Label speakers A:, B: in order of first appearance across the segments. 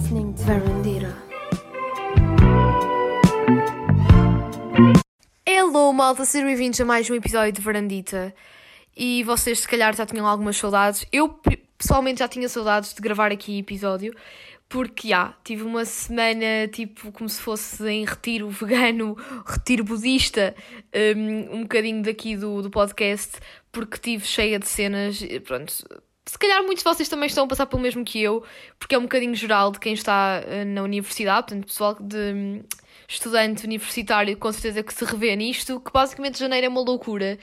A: listening to Verandira.
B: Hello, malta, sejam bem-vindos a mais um episódio de Verandita. E vocês, se calhar, já tinham algumas saudades. Eu, pe- pessoalmente, já tinha saudades de gravar aqui episódio, porque, já, tive uma semana, tipo, como se fosse em retiro vegano, retiro budista, um, um bocadinho daqui do, do podcast, porque tive cheia de cenas, pronto. Se calhar muitos de vocês também estão a passar pelo mesmo que eu, porque é um bocadinho geral de quem está eh, na universidade, portanto, pessoal de estudante universitário com certeza que se revê nisto, que basicamente janeiro é uma loucura.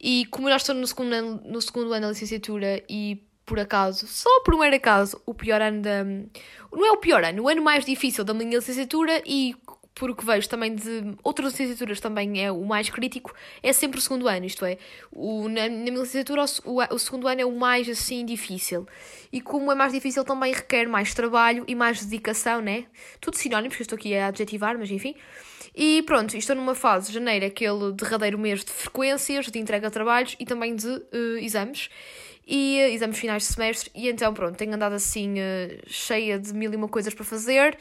B: E como eu já estou no segundo ano, no segundo ano da licenciatura e por acaso, só por um mero acaso, o pior ano da. Não é o pior ano, o ano mais difícil da minha licenciatura e por o que vejo também de outras licenciaturas também é o mais crítico, é sempre o segundo ano, isto é, o, na, na minha licenciatura o, o, o segundo ano é o mais assim difícil. E como é mais difícil também requer mais trabalho e mais dedicação, né? Tudo sinónimos que eu estou aqui a adjetivar, mas enfim. E pronto, estou numa fase, janeiro, aquele derradeiro mês de frequências, de entrega de trabalhos e também de eh, exames. E exames finais de semestre, e então pronto, tenho andado assim eh, cheia de mil e uma coisas para fazer.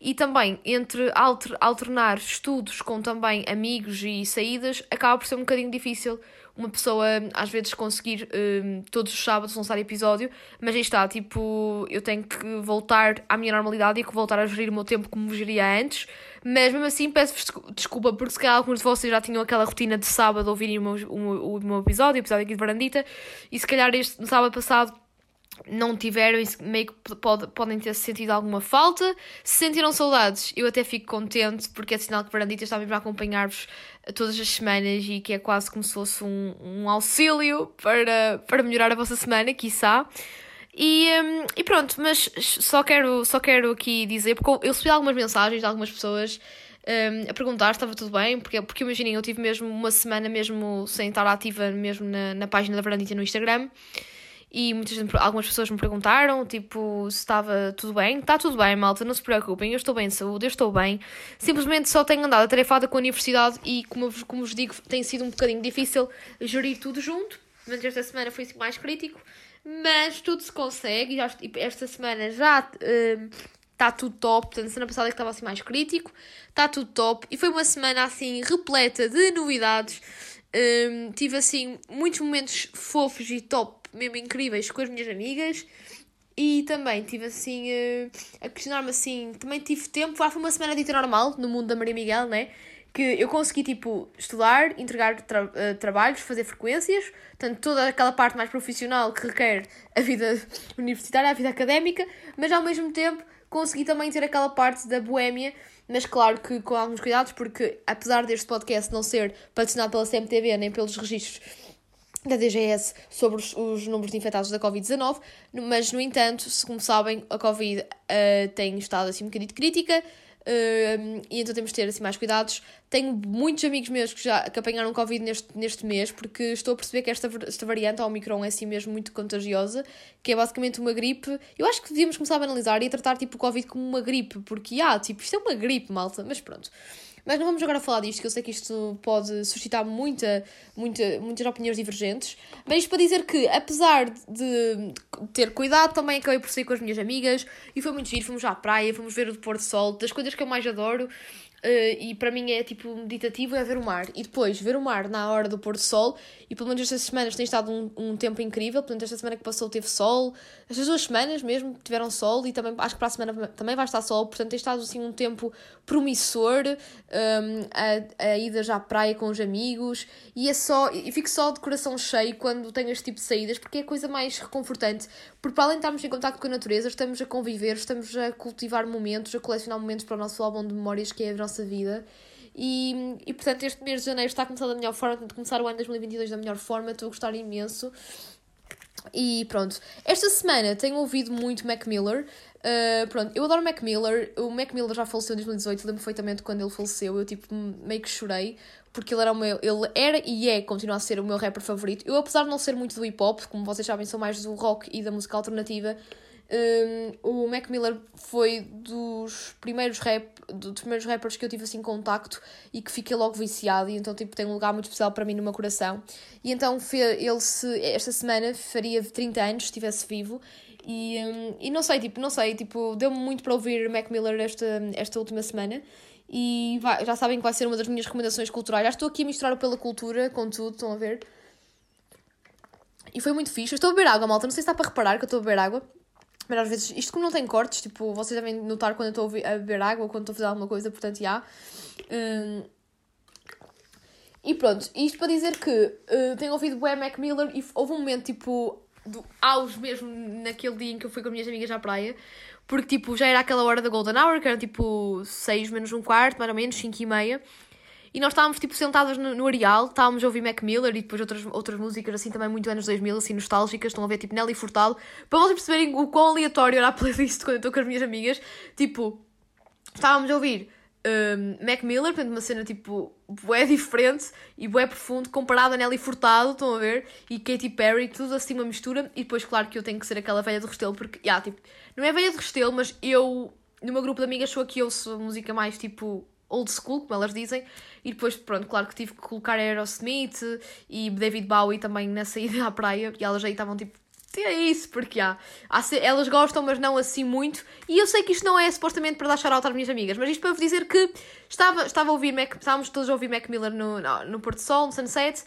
B: E também, entre alter, alternar estudos com também amigos e saídas, acaba por ser um bocadinho difícil uma pessoa às vezes conseguir eh, todos os sábados lançar episódio, mas aí está, tipo, eu tenho que voltar à minha normalidade e que voltar a gerir o meu tempo como geria antes, mas mesmo assim peço-vos descu- desculpa porque se calhar alguns de vocês já tinham aquela rotina de sábado ouvirem o meu, o, o meu episódio, o episódio aqui de Varandita, e se calhar este no sábado passado não tiveram e meio que pode, podem ter sentido alguma falta. Se sentiram saudades, eu até fico contente porque é sinal que Varandita está mesmo a acompanhar-vos todas as semanas e que é quase como se fosse um, um auxílio para, para melhorar a vossa semana, quiçá. E, hum, e pronto, mas só quero, só quero aqui dizer, porque eu- recebi algumas mensagens de algumas pessoas hum, a perguntar se estava tudo bem, porque, porque imaginem, eu tive mesmo uma semana mesmo sem estar ativa mesmo na, na página da Varandita no Instagram. E muitas, algumas pessoas me perguntaram, tipo, se estava tudo bem. Está tudo bem, malta, não se preocupem, eu estou bem de saúde, eu estou bem. Simplesmente só tenho andado atarefada com a universidade e, como, como vos digo, tem sido um bocadinho difícil gerir tudo junto. Mas esta semana foi assim mais crítico. Mas tudo se consegue já, e esta semana já está tudo top. Portanto, semana passada que estava assim mais crítico, está tudo top. E foi uma semana assim repleta de novidades. Hum, tive assim muitos momentos fofos e top, mesmo incríveis, com as minhas amigas. E também tive assim eh, a questionar-me assim. Também tive tempo, foi uma semana dita normal no mundo da Maria Miguel, né? Que eu consegui tipo estudar, entregar tra- eh, trabalhos, fazer frequências, portanto, toda aquela parte mais profissional que requer a vida universitária, a vida académica, mas ao mesmo tempo consegui também ter aquela parte da boémia, mas claro que com alguns cuidados, porque apesar deste podcast não ser patrocinado pela CMTV nem pelos registros da DGS sobre os, os números de infectados da Covid-19, no- mas, no entanto, se como sabem, a Covid eh, tem estado assim um bocadinho crítica eh, e então temos de ter assim mais cuidados. Tenho muitos amigos meus que já que apanharam Covid neste, neste mês, porque estou a perceber que esta, esta variante, a Omicron, é assim mesmo muito contagiosa, que é basicamente uma gripe. Eu acho que devíamos começar a banalizar e a tratar tipo o Covid como uma gripe, porque, ah, tipo, isto é uma gripe, malta, mas pronto. Mas não vamos agora falar disto, que eu sei que isto pode suscitar muita, muita, muitas opiniões divergentes. Mas isto para dizer que, apesar de ter cuidado, também acabei por sair com as minhas amigas e foi muito giro. Fomos à praia, fomos ver o pôr do sol, das coisas que eu mais adoro. Eh, e para mim é tipo meditativo é ver o mar. E depois ver o mar na hora do pôr do sol. E pelo menos estas semanas tem estado um, um tempo incrível. Portanto, esta semana que passou teve sol. Estas duas semanas mesmo tiveram sol. E também acho que para a semana também vai estar sol. Portanto, tem estado assim um tempo promissor. um, a, a ida já à praia com os amigos. E é só. E fico só de coração cheio quando tenho este tipo de saídas. Porque é a coisa mais reconfortante. Porque para além de estarmos em contato com a natureza, estamos a conviver, estamos a cultivar momentos, a colecionar momentos para o nosso álbum de memórias que é a nossa vida. E, e portanto, este mês de janeiro está a começar da melhor forma, portanto, começar o ano 2022 da melhor forma, estou a gostar imenso. E pronto, esta semana tenho ouvido muito Mac Miller. Uh, pronto, eu adoro Mac Miller. O Mac Miller já faleceu em 2018, lembro perfeitamente quando ele faleceu. Eu tipo meio que chorei, porque ele era o meu. Ele era e é, continua a ser o meu rapper favorito. Eu, apesar de não ser muito do hip hop, como vocês sabem, sou mais do rock e da música alternativa. Um, o Mac Miller foi dos primeiros, rap, dos primeiros rappers que eu tive assim contacto e que fiquei logo viciado e então tipo tem um lugar muito especial para mim no meu coração. E então ele se esta semana faria 30 anos se estivesse vivo e, um, e não sei, tipo, não sei, tipo, deu-me muito para ouvir Mac Miller esta, esta última semana e vai, já sabem que vai ser uma das minhas recomendações culturais. Já estou aqui a misturar pela cultura com tudo, estão a ver? E foi muito fixe. Eu estou a beber água, malta. Não sei se está para reparar que eu estou a beber água. Mas às vezes, isto como não tem cortes, tipo, vocês devem notar quando eu estou a beber água ou quando estou a fazer alguma coisa, portanto, já. Um, e pronto, isto para dizer que uh, tenho ouvido o Mac Miller e houve um momento, tipo, do auge mesmo naquele dia em que eu fui com as minhas amigas à praia, porque, tipo, já era aquela hora da Golden Hour, que era, tipo, 6 menos um quarto, mais ou menos, 5 e meia. E nós estávamos, tipo, sentadas no, no Areal, estávamos a ouvir Mac Miller e depois outras, outras músicas, assim, também muito anos 2000, assim, nostálgicas. Estão a ver, tipo, Nelly Furtado. Para vocês perceberem o quão aleatório era a playlist quando eu estou com as minhas amigas. Tipo, estávamos a ouvir um, Mac Miller, portanto, uma cena, tipo, bué diferente e bué profundo, comparado a Nelly Furtado, estão a ver? E Katy Perry, tudo assim, uma mistura. E depois, claro, que eu tenho que ser aquela velha de Restelo, porque, yeah, tipo, não é velha de Restelo, mas eu, no meu grupo de amigas, sou aqui, eu sou música mais, tipo old school, como elas dizem, e depois, pronto, claro que tive que colocar Aerosmith e David Bowie também nessa ida à praia, e elas já estavam tipo, tira isso, porque há, há, elas gostam, mas não assim muito, e eu sei que isto não é supostamente para dar shout-out às minhas amigas, mas isto para vos dizer que estava, estava a ouvir Mac, estávamos todos a ouvir Mac Miller no, no, no Porto Sol, no Sunset,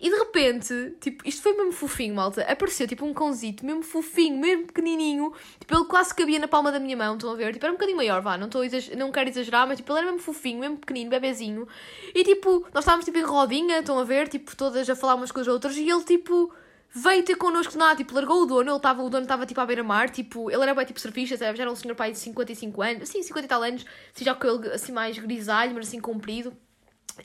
B: e de repente, tipo, isto foi mesmo fofinho, malta. Apareceu tipo um cãozito, mesmo fofinho, mesmo pequenininho. Tipo, ele quase cabia na palma da minha mão, estão a ver? Tipo, era um bocadinho maior, vá, não, estou não quero exagerar, mas tipo, ele era mesmo fofinho, mesmo pequenino, bebezinho. E tipo, nós estávamos tipo em rodinha, estão a ver? Tipo, todas a falar umas com as outras. E ele tipo veio ter connosco nada, tipo, largou o dono, ele tava, o dono estava tipo à beira-mar, tipo, ele era bem tipo surfista, sabe? já era um senhor pai de 55 anos, assim, 50 e tal anos, assim, já com ele assim mais grisalho, mas assim comprido,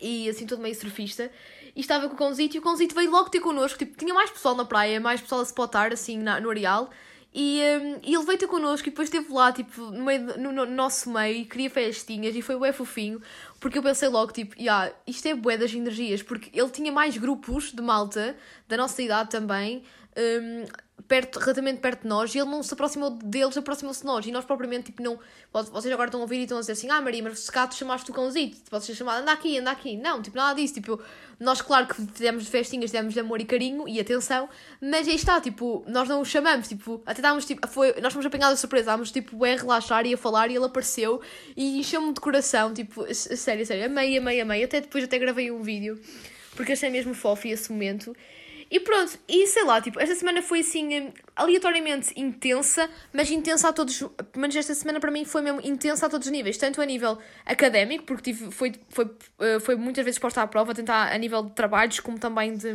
B: e assim todo meio surfista e estava com o cãozito e o cãozito veio logo ter connosco. Tipo, tinha mais pessoal na praia, mais pessoal a spotar, assim, na, no areal. E, um, e ele veio ter connosco e depois esteve lá, tipo, no, meio, no, no nosso meio queria festinhas e foi bué fofinho. Porque eu pensei logo, tipo, yeah, isto é bué das energias. Porque ele tinha mais grupos de malta, da nossa idade também, um, perto, relativamente perto de nós e ele não se aproximou deles, aproximou-se de nós. E nós propriamente, tipo, não. Vocês agora estão a ouvir e estão a dizer assim: Ah, Maria, mas se cá tu chamaste o cãozito, podes ser chamado, anda aqui, anda aqui. Não, tipo, nada disso. Tipo, nós, claro que fizemos festinhas, demos de amor e carinho e atenção, mas aí está, tipo, nós não o chamamos, tipo, até estávamos, tipo, foi, nós fomos apanhados de surpresa, estávamos, tipo, a relaxar e a falar e ele apareceu e encheu-me de coração, tipo, sério, sério, amei, amei, amei. Até depois até gravei um vídeo porque achei mesmo fofo esse momento. E pronto, e sei lá, tipo, esta semana foi assim, hum, aleatoriamente intensa, mas intensa a todos, pelo menos esta semana para mim foi mesmo intensa a todos os níveis, tanto a nível académico, porque tive, foi, foi, eh, foi muitas vezes posta à prova, tentar a nível de trabalhos, como também de,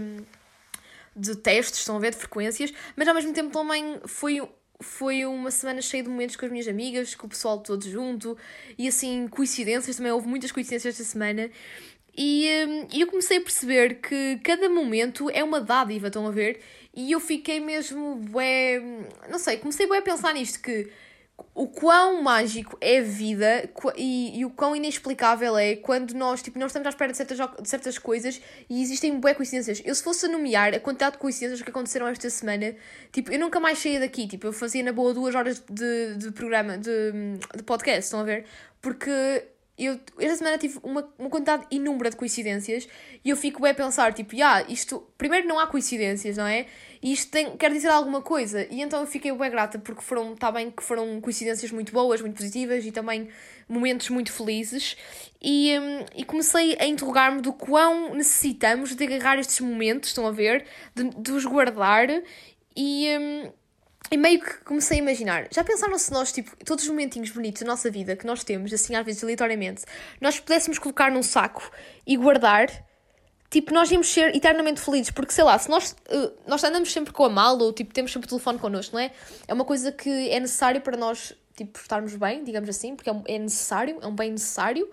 B: de testes, estão a ver, de frequências, mas ao mesmo tempo também foi foi uma semana cheia de momentos com as minhas amigas, com o pessoal todo junto e assim, coincidências, também houve muitas coincidências esta semana e um, eu comecei a perceber que cada momento é uma dádiva, estão a ver? E eu fiquei mesmo, bué, não sei, comecei bué a pensar nisto, que o quão mágico é a vida e, e, o quão inexplicável é quando nós, tipo, não estamos à espera de certas, de certas coisas e existem bué coincidências. Eu se fosse a nomear a quantidade de coincidências que aconteceram esta semana, tipo, eu nunca mais saía daqui, tipo, eu fazia na boa duas horas de, de programa, de, de podcast, estão a ver? Porque eu esta semana tive uma, uma quantidade inúmera de coincidências e eu fico bem a pensar, tipo, ah, isto, primeiro não há coincidências, não é? E isto tem, quer dizer alguma coisa. E então eu fiquei bem grata porque foram, está bem que foram coincidências muito boas, muito positivas e também momentos muito felizes. E, um, e comecei a interrogar-me do quão necessitamos de agarrar estes momentos, estão a ver? De, de os guardar e, um, e meio que comecei a imaginar, já pensaram se nós, tipo, todos os momentinhos bonitos da nossa vida que nós temos, assim, às vezes aleatoriamente, nós pudéssemos colocar num saco e guardar, tipo, nós íamos ser eternamente felizes, porque sei lá, se nós, uh, nós andamos sempre com a mala ou tipo, temos sempre o telefone connosco, não é? É uma coisa que é necessário para nós, tipo, estarmos bem, digamos assim, porque é, é necessário, é um bem necessário.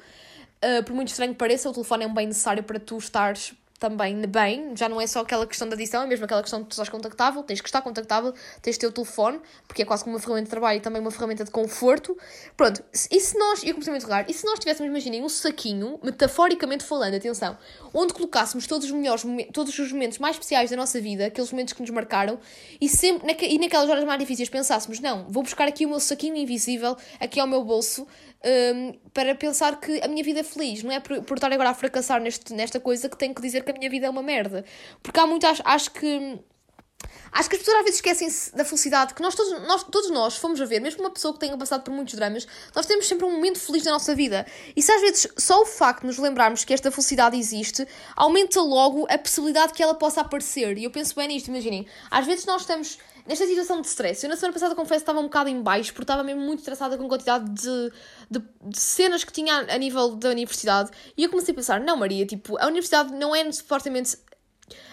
B: Uh, por muito estranho que pareça, o telefone é um bem necessário para tu estares também bem, já não é só aquela questão da adição, é mesmo aquela questão de tu estás contactável, tens que estar contactável, tens o teu telefone, porque é quase como uma ferramenta de trabalho e também uma ferramenta de conforto. Pronto, e se nós, eu comecei a interrogar, e se nós tivéssemos, imaginem, um saquinho, metaforicamente falando, atenção, onde colocássemos todos os melhores, todos os momentos mais especiais da nossa vida, aqueles momentos que nos marcaram, e sempre, e naquelas horas mais difíceis pensássemos, não, vou buscar aqui o meu saquinho invisível, aqui ao meu bolso, um, para pensar que a minha vida é feliz, não é por, por estar agora a fracassar neste, nesta coisa que tenho que dizer que a minha vida é uma merda. Porque há muito, acho, acho que. Acho que as pessoas às vezes esquecem-se da felicidade que nós todos, nós todos nós fomos a ver, mesmo uma pessoa que tenha passado por muitos dramas, nós temos sempre um momento feliz na nossa vida. E se às vezes só o facto de nos lembrarmos que esta felicidade existe, aumenta logo a possibilidade que ela possa aparecer. E eu penso bem nisto, imaginem. Às vezes nós estamos nesta situação de stress. Eu na semana passada confesso que estava um bocado em baixo, porque estava mesmo muito estressada com a quantidade de, de, de, cenas que tinha a nível da universidade. E eu comecei a pensar, não Maria, tipo, a universidade não é supostamente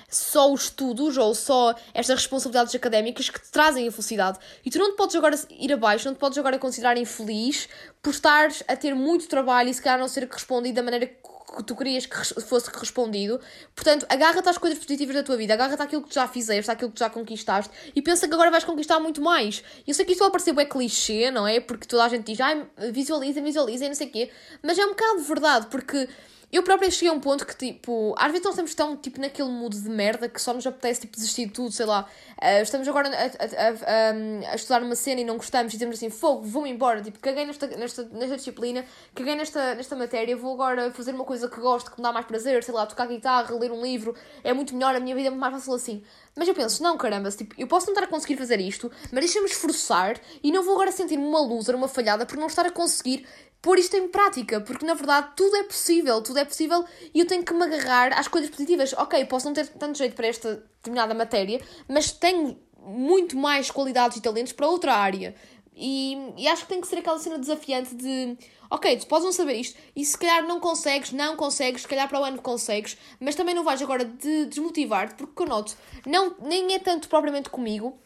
B: só os estudos ou só estas responsabilidades académicas que te trazem a felicidade. E tu não te podes agora ir abaixo, não te podes agora considerar infeliz por estares a ter muito trabalho e se calhar não ser respondido da maneira que tu querias que fosse respondido. Portanto, agarra-te às coisas positivas da tua vida, agarra-te àquilo que já fizeste, àquilo que já conquistaste e pensa que agora vais conquistar muito mais. Eu sei que isto vai parecer bem clichê, não é? Porque toda a gente diz, ai, visualiza, visualiza e não sei o quê, mas é um bocado verdade, porque eu própria cheguei a um ponto que, tipo, às vezes nós estamos tão, tipo, naquele mood de merda que só nos apetece, tipo, desistir de tudo, sei lá. Uh, estamos agora a, a, a, a, estudar uma cena e não gostamos e dizemos assim, fogo, vou-me embora, tipo, caguei nesta, nesta, nesta disciplina, caguei nesta, nesta matéria, vou agora fazer uma coisa que gosto, que me dá mais prazer, sei lá, tocar guitarra, ler um livro, é muito melhor, a minha vida é muito mais fácil assim. Mas eu penso, não, caramba, tipo, eu posso não estar a conseguir fazer isto, mas deixa-me esforçar e não vou agora sentir-me uma loser, uma falhada, por não estar a conseguir pôr isto em prática, porque na verdade tudo é possível, tudo é possível e eu tenho que me agarrar às coisas positivas. Ok, posso não ter tanto jeito para esta determinada matéria, mas tenho muito mais qualidades e talentos para outra área. E, e acho que tem que ser aquela cena desafiante de ok, tu podes não saber isto e se calhar não consegues, não consegues, se calhar para o ano consegues, mas também não vais agora de desmotivar-te, porque eu noto, não, nem é tanto propriamente comigo,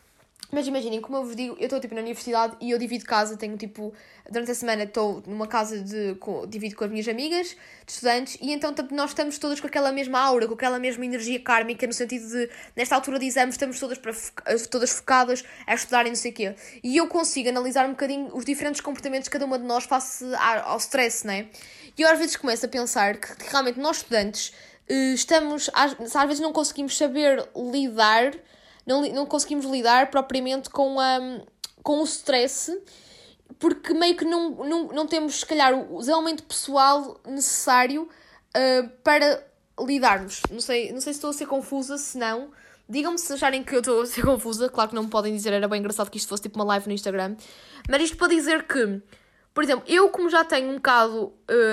B: mas imaginem, como eu vos digo, eu estou tipo na universidade e eu divido casa, tenho tipo, durante a semana estou numa casa de. Com, divido com as minhas amigas, de estudantes, e então nós estamos todas com aquela mesma aura, com aquela mesma energia kármica, no sentido de, nesta altura de exames, estamos todas, para, todas focadas a estudar e não sei o quê. E eu consigo analisar um bocadinho os diferentes comportamentos de cada uma de nós face ao stress, né? E eu às vezes começo a pensar que realmente nós estudantes eh, estamos, às, às vezes não conseguimos saber lidar não, não conseguimos lidar propriamente com, a, com o stress, porque meio que não, não, não temos, se calhar, o desenvolvimento pessoal necessário uh, para lidarmos. Não sei, não sei se estou a ser confusa, se não. Digam-me se acharem que eu estou a ser confusa. Claro que não me podem dizer, era bem engraçado que isto fosse tipo uma live no Instagram. Mas isto para dizer que por exemplo, eu como já tenho um bocado, uh,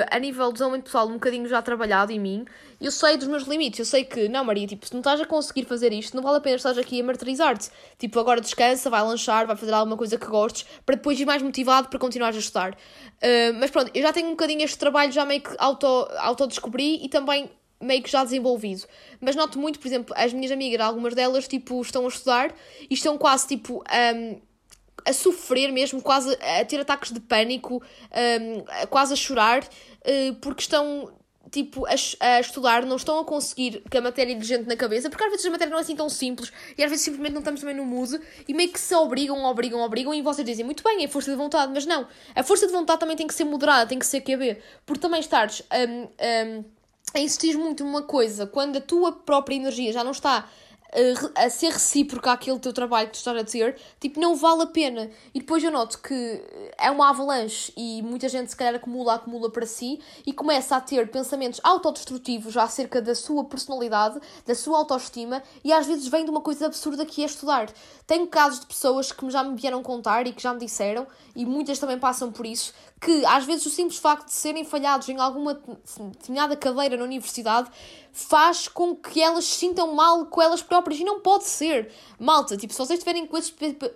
B: a nível de desenvolvimento pessoal, um bocadinho já trabalhado em mim, eu sei dos meus limites. Eu sei que, não Maria, tipo, se não estás a conseguir fazer isto, não vale a pena estar aqui a martirizar-te. Tipo, agora descansa, vai lanchar, vai fazer alguma coisa que gostes, para depois ir mais motivado para continuar a estudar. Uh, mas pronto, eu já tenho um bocadinho este trabalho já meio que auto, auto-descobri e também meio que já desenvolvido. Mas noto muito, por exemplo, as minhas amigas, algumas delas, tipo, estão a estudar e estão quase, tipo... Um, a sofrer mesmo, quase a ter ataques de pânico, um, quase a chorar, uh, porque estão tipo, a, a, estudar, não estão a conseguir que a matéria de gente na cabeça, porque às vezes a matéria não é assim tão simples e às vezes simplesmente não estamos também no mood e meio que se obrigam, obrigam, obrigam e vocês dizem muito bem, é força de vontade, mas não, a força de vontade também tem que ser moderada, tem que ser QB, porque também estares um, um, a insistir muito numa coisa quando a tua própria energia já não está a, ser recíproca àquele teu trabalho que tu estás a ter, tipo, não vale a pena. E depois eu noto que é uma avalanche e muita gente se calhar acumula, acumula para si e começa a ter pensamentos autodestrutivos acerca da sua personalidade, da sua autoestima e às vezes vem de uma coisa absurda que é estudar. Tenho casos de pessoas que já me vieram contar e que já me disseram, e muitas também passam por isso, que às vezes o simples facto de serem falhados em alguma determinada cadeira na universidade faz com que elas se sintam mal com elas próprias e não pode ser. Malta, tipo, se vocês estiverem com esse,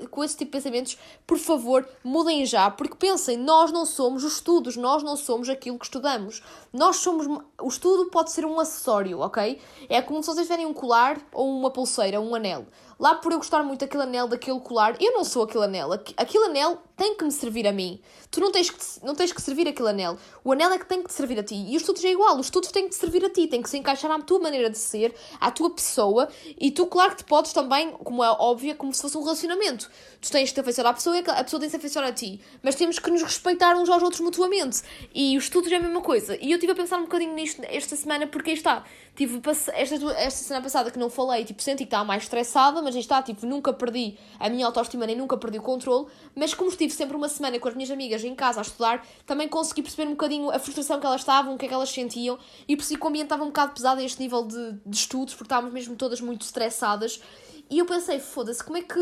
B: com esse tipo de pensamentos, por favor, mudem já, porque pensem, nós não somos os estudos, nós não somos aquilo que estudamos. Nós somos. O estudo pode ser um acessório, ok? É como se vocês tiverem um colar ou uma pulseira, um anel. Lá por eu gostar muito daquele anel, daquele colar, eu não sou aquele anel. Aquele anel tem que me servir a mim. Tu não tens que, não tens que servir aquele anel. O anel é que tem que te servir a ti. E os estudos é igual. Os estudos têm que te servir a ti. Tem que se encaixar à tua maneira de ser, à tua pessoa. E tu, claro que te podes também, como é óbvio, é como se fosse um relacionamento. Tu tens que te afeiçoar à pessoa e a pessoa tem que se afeiçoar a ti. Mas temos que nos respeitar uns aos outros mutuamente. E os estudos é a mesma coisa. E eu estive a pensar um bocadinho nisto esta semana, porque aí está. Tive esta, esta semana passada que não falei, tipo, senti que estava mais estressada, mas aí está, tipo, nunca perdi a minha autoestima nem nunca perdi o controle. Mas como estive sempre uma semana com as minhas amigas em casa a estudar, também consegui perceber um bocadinho a frustração que elas estavam, o que é que elas sentiam, e percebi que o ambiente estava um bocado pesado a este nível de, de estudos, porque estávamos mesmo todas muito estressadas. E eu pensei, foda-se, como é que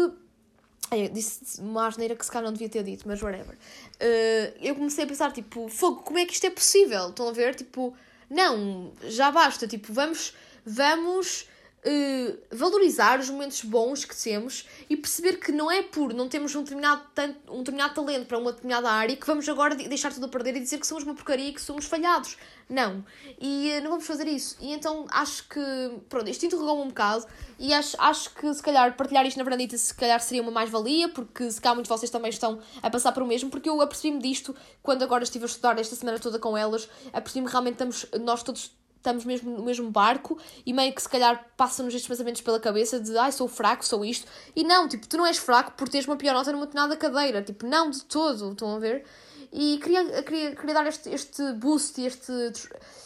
B: eu disse uma asneira que se calhar não devia ter dito, mas whatever. Uh, eu comecei a pensar, tipo, fogo, como é que isto é possível? Estão a ver? Tipo, não, já basta. Tipo, vamos, vamos uh, valorizar os momentos bons que temos e perceber que não é por não termos um determinado, um determinado talento para uma determinada área que vamos agora deixar tudo a perder e dizer que somos uma porcaria e que somos falhados. Não. E uh, não vamos fazer isso. E então acho que, pronto, isto interrogou-me um bocado e acho, acho que se calhar partilhar isto na Verandita se calhar seria uma mais-valia, porque se calhar muitos de vocês também estão a passar por o mesmo, porque eu apercebi-me disto quando agora estive a estudar esta semana toda com elas, apercebi-me realmente estamos, nós todos estamos mesmo no mesmo barco e meio que se calhar passam-nos estes pensamentos pela cabeça de ai, sou fraco, sou isto. E não, tipo, tu não és fraco por teres uma pior nota numa determinada cadeira. Tipo, não de todo, estão a ver? E queria, queria, queria dar este, este boost, este,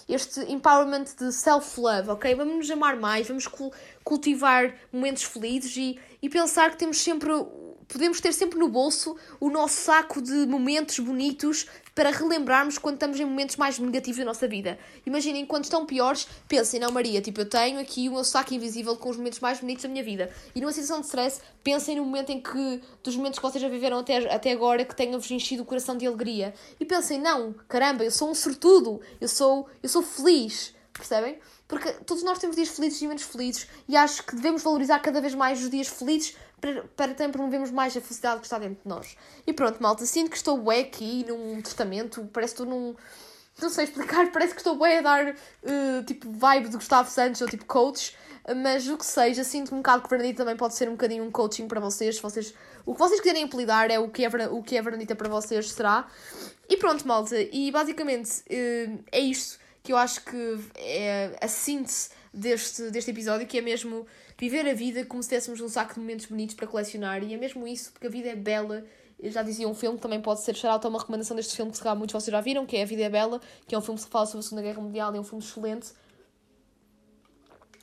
B: este empowerment de self-love, ok? Vamos nos amar mais, vamos cultivar momentos felizes e, e pensar que temos sempre podemos ter sempre no bolso o nosso saco de momentos bonitos para relembrarmos quando estamos em momentos mais negativos da nossa vida. Imaginem, quando estão piores, pensem, não, Maria, tipo, eu tenho aqui o meu saco invisível com os momentos mais bonitos da minha vida. E numa situação de stress, pensem no momento em que, dos momentos que vocês já viveram até, até agora, que tenha-vos enchido o coração de alegria. E pensem, não, caramba, eu sou um sortudo, eu sou, eu sou feliz, percebem? Porque todos nós temos dias felizes e menos felizes, e acho que devemos valorizar cada vez mais os dias felizes para, para também promovermos mais a felicidade que está dentro de nós. E pronto, malta, sinto que estou bué aqui num testamento, parece que estou num. Não sei explicar, parece que estou bué a dar uh, tipo vibe de Gustavo Santos ou tipo coach, mas o que seja, sinto um bocado que Bernadita também pode ser um bocadinho um coaching para vocês. vocês o que vocês quiserem apelidar é o que é, o que é Bernadita para vocês, será. E pronto, malta, e basicamente uh, é isto que eu acho que é a síntese deste, deste episódio, que é mesmo viver a vida como se tivéssemos um saco de momentos bonitos para colecionar, e é mesmo isso, porque a vida é bela. Eu já dizia um filme também pode ser shout uma recomendação deste filme que se calhar muitos de vocês já viram, que é A Vida é Bela, que é um filme que fala sobre a Segunda Guerra Mundial, é um filme excelente.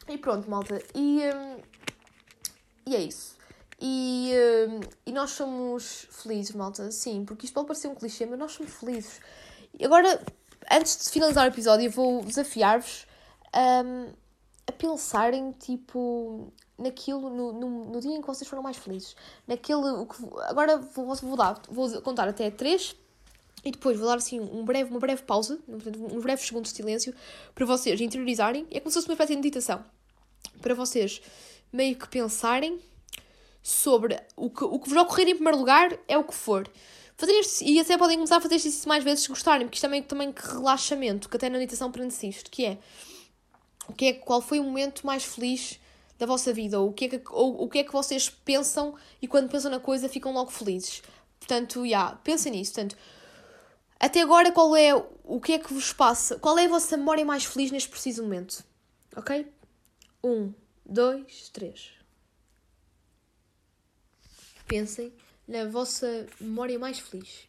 B: E pronto, malta. E, hum, e é isso. E, hum, e nós somos felizes, malta, sim, porque isto pode parecer um clichê, mas nós somos felizes. E agora, antes de finalizar o episódio, eu vou desafiar-vos um, a pensarem, tipo, naquilo, no, no, no, dia em que vocês foram mais felizes. Naquele. O que, agora vou, vou, dar, vou contar até três e depois vou dar assim um breve, uma breve pausa, uns breves segundos de silêncio, para vocês interiorizarem. É como se fosse uma espécie de meditação. Para vocês meio que pensarem sobre o que, o que vos ocorrer em primeiro lugar é o que for. Fazer este, e até podem começar a fazer isto mais vezes se gostarem, porque isto também, também que relaxamento, que até na meditação prende-se isto, que é o que é, qual foi o momento mais feliz da vossa vida, ou o que, é que, ou, o que é que vocês pensam e quando pensam na coisa ficam logo felizes. Portanto, já, yeah, pensem nisso. Portanto, até agora, qual é o que é que vos passa? Qual é a vossa memória mais feliz neste preciso momento? Ok? Um, dois, três. Pensem na vossa memória mais feliz.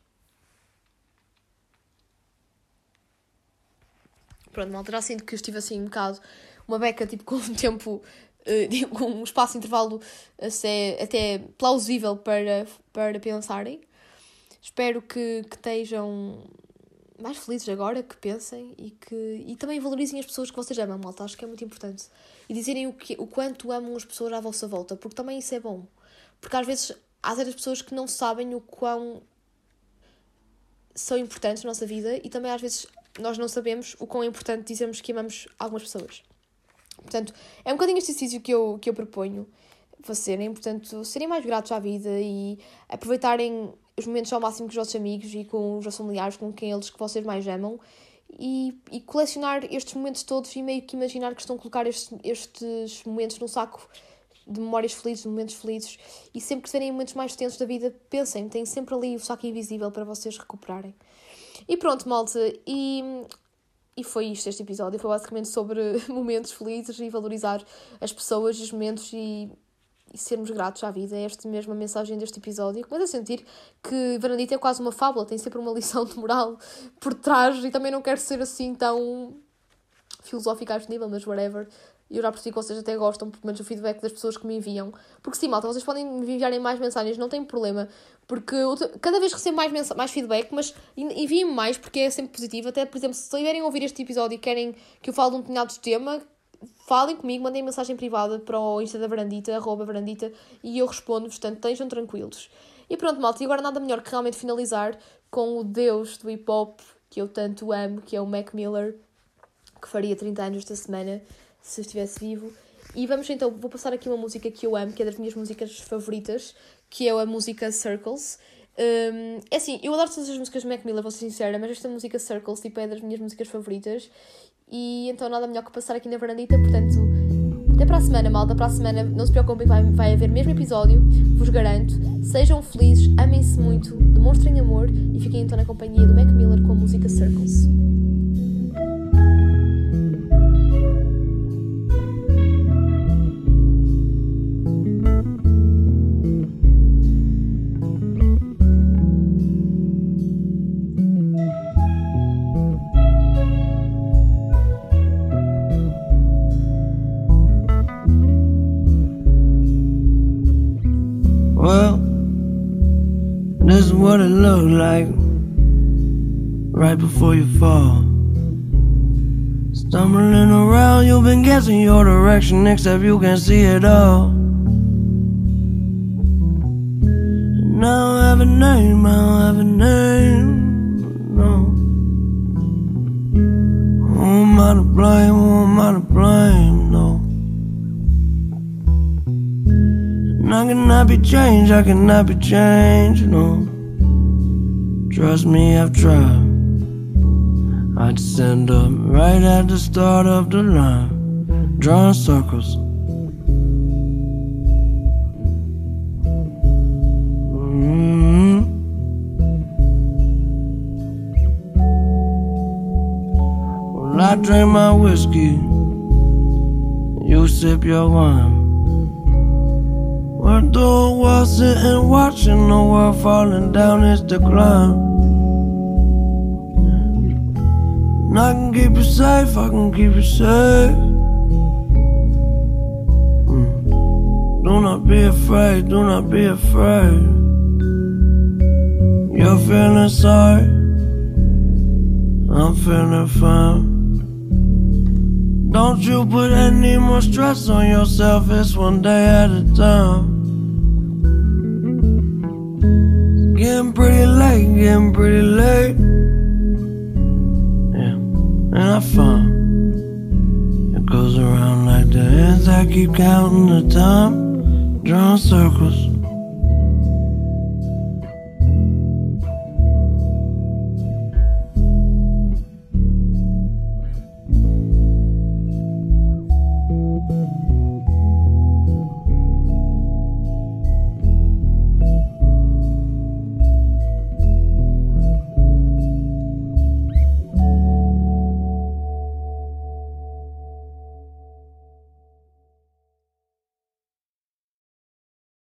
B: Pronto, malta, já sinto que estive assim um bocado, uma beca, tipo, com um tempo, uh, com um espaço intervalo até, até plausível para, para pensarem. Espero que, que estejam mais felizes agora, que pensem e que e também valorizem as pessoas que vocês amam, malta. Acho que é muito importante. E dizerem o, que, o quanto amam as pessoas à vossa volta, porque também isso é bom. Porque às vezes há certas pessoas que não sabem o quão são importantes na nossa vida e também às vezes nós não sabemos o quão importante dizermos que amamos algumas pessoas. Portanto, é um bocadinho este exercício que eu, que eu proponho fazerem, portanto, serem mais gratos à vida e aproveitarem os momentos ao máximo com os vossos amigos e com os vossos familiares, com quem eles que vocês mais amam e, e colecionar estes momentos todos e meio que imaginar que estão a colocar estes, estes momentos num saco de memórias felizes, de momentos felizes. E sempre que tiverem momentos mais tensos da vida, pensem, têm sempre ali o saco invisível para vocês recuperarem. E pronto, malta, e, e foi isto este episódio. Foi basicamente sobre momentos felizes e valorizar as pessoas, os momentos e, e sermos gratos à vida. É esta mesma mensagem deste episódio. Começo a sentir que Varandita é quase uma fábula, tem sempre uma lição de moral por trás e também não quero ser assim tão filosófica a este nível, mas whatever. E eu já percebi que vocês até gostam, pelo menos o feedback das pessoas que me enviam. Porque sim, malta, vocês podem me enviarem mais mensagens, não tem problema. Porque cada vez recebo mais, mais feedback, mas enviem-me mais porque é sempre positivo. Até, por exemplo, se estiverem a ouvir este episódio e querem que eu fale de um determinado tema, falem comigo, mandem mensagem privada para o Insta da Verandita, arroba Verandita, e eu respondo-vos, portanto, estejam tranquilos. E pronto, malta, e agora nada melhor que realmente finalizar com o deus do hip hop que eu tanto amo, que é o Mac Miller, que faria 30 anos esta semana se estivesse vivo. E vamos então, vou passar aqui uma música que eu amo, que é das minhas músicas favoritas, que é a música Circles. Um, é assim, eu adoro todas as músicas de Mac Miller, vou ser sincera, mas esta música Circles tipo, é das minhas músicas favoritas. E então nada melhor que passar aqui na varandita, portanto, até para a semana, malta. Para a semana, não se preocupem, vai, vai haver mesmo episódio, vos garanto. Sejam felizes, amem-se muito, demonstrem amor e fiquem então na companhia do Mac Miller com a música Circles.
A: Like right before you fall. Stumbling around, you've been guessing your direction, except you can see it all. Now I have a name, I don't have a name, no. Who am I to blame? Who am I to blame? No. And I cannot be changed, I cannot be changed, no. Trust me, I've tried. I'd stand up right at the start of the line, drawing circles. Mm-hmm. Well, I drink my whiskey, you sip your wine. We're through while sitting watching the world falling down its decline. And I can keep you safe, I can keep you safe. Mm. Do not be afraid, do not be afraid. You're feeling sorry, I'm feeling fine. Don't you put any more stress on yourself, it's one day at a time. Getting pretty late. Yeah, and I find it goes around like the hands. I keep counting the time, drawing circles.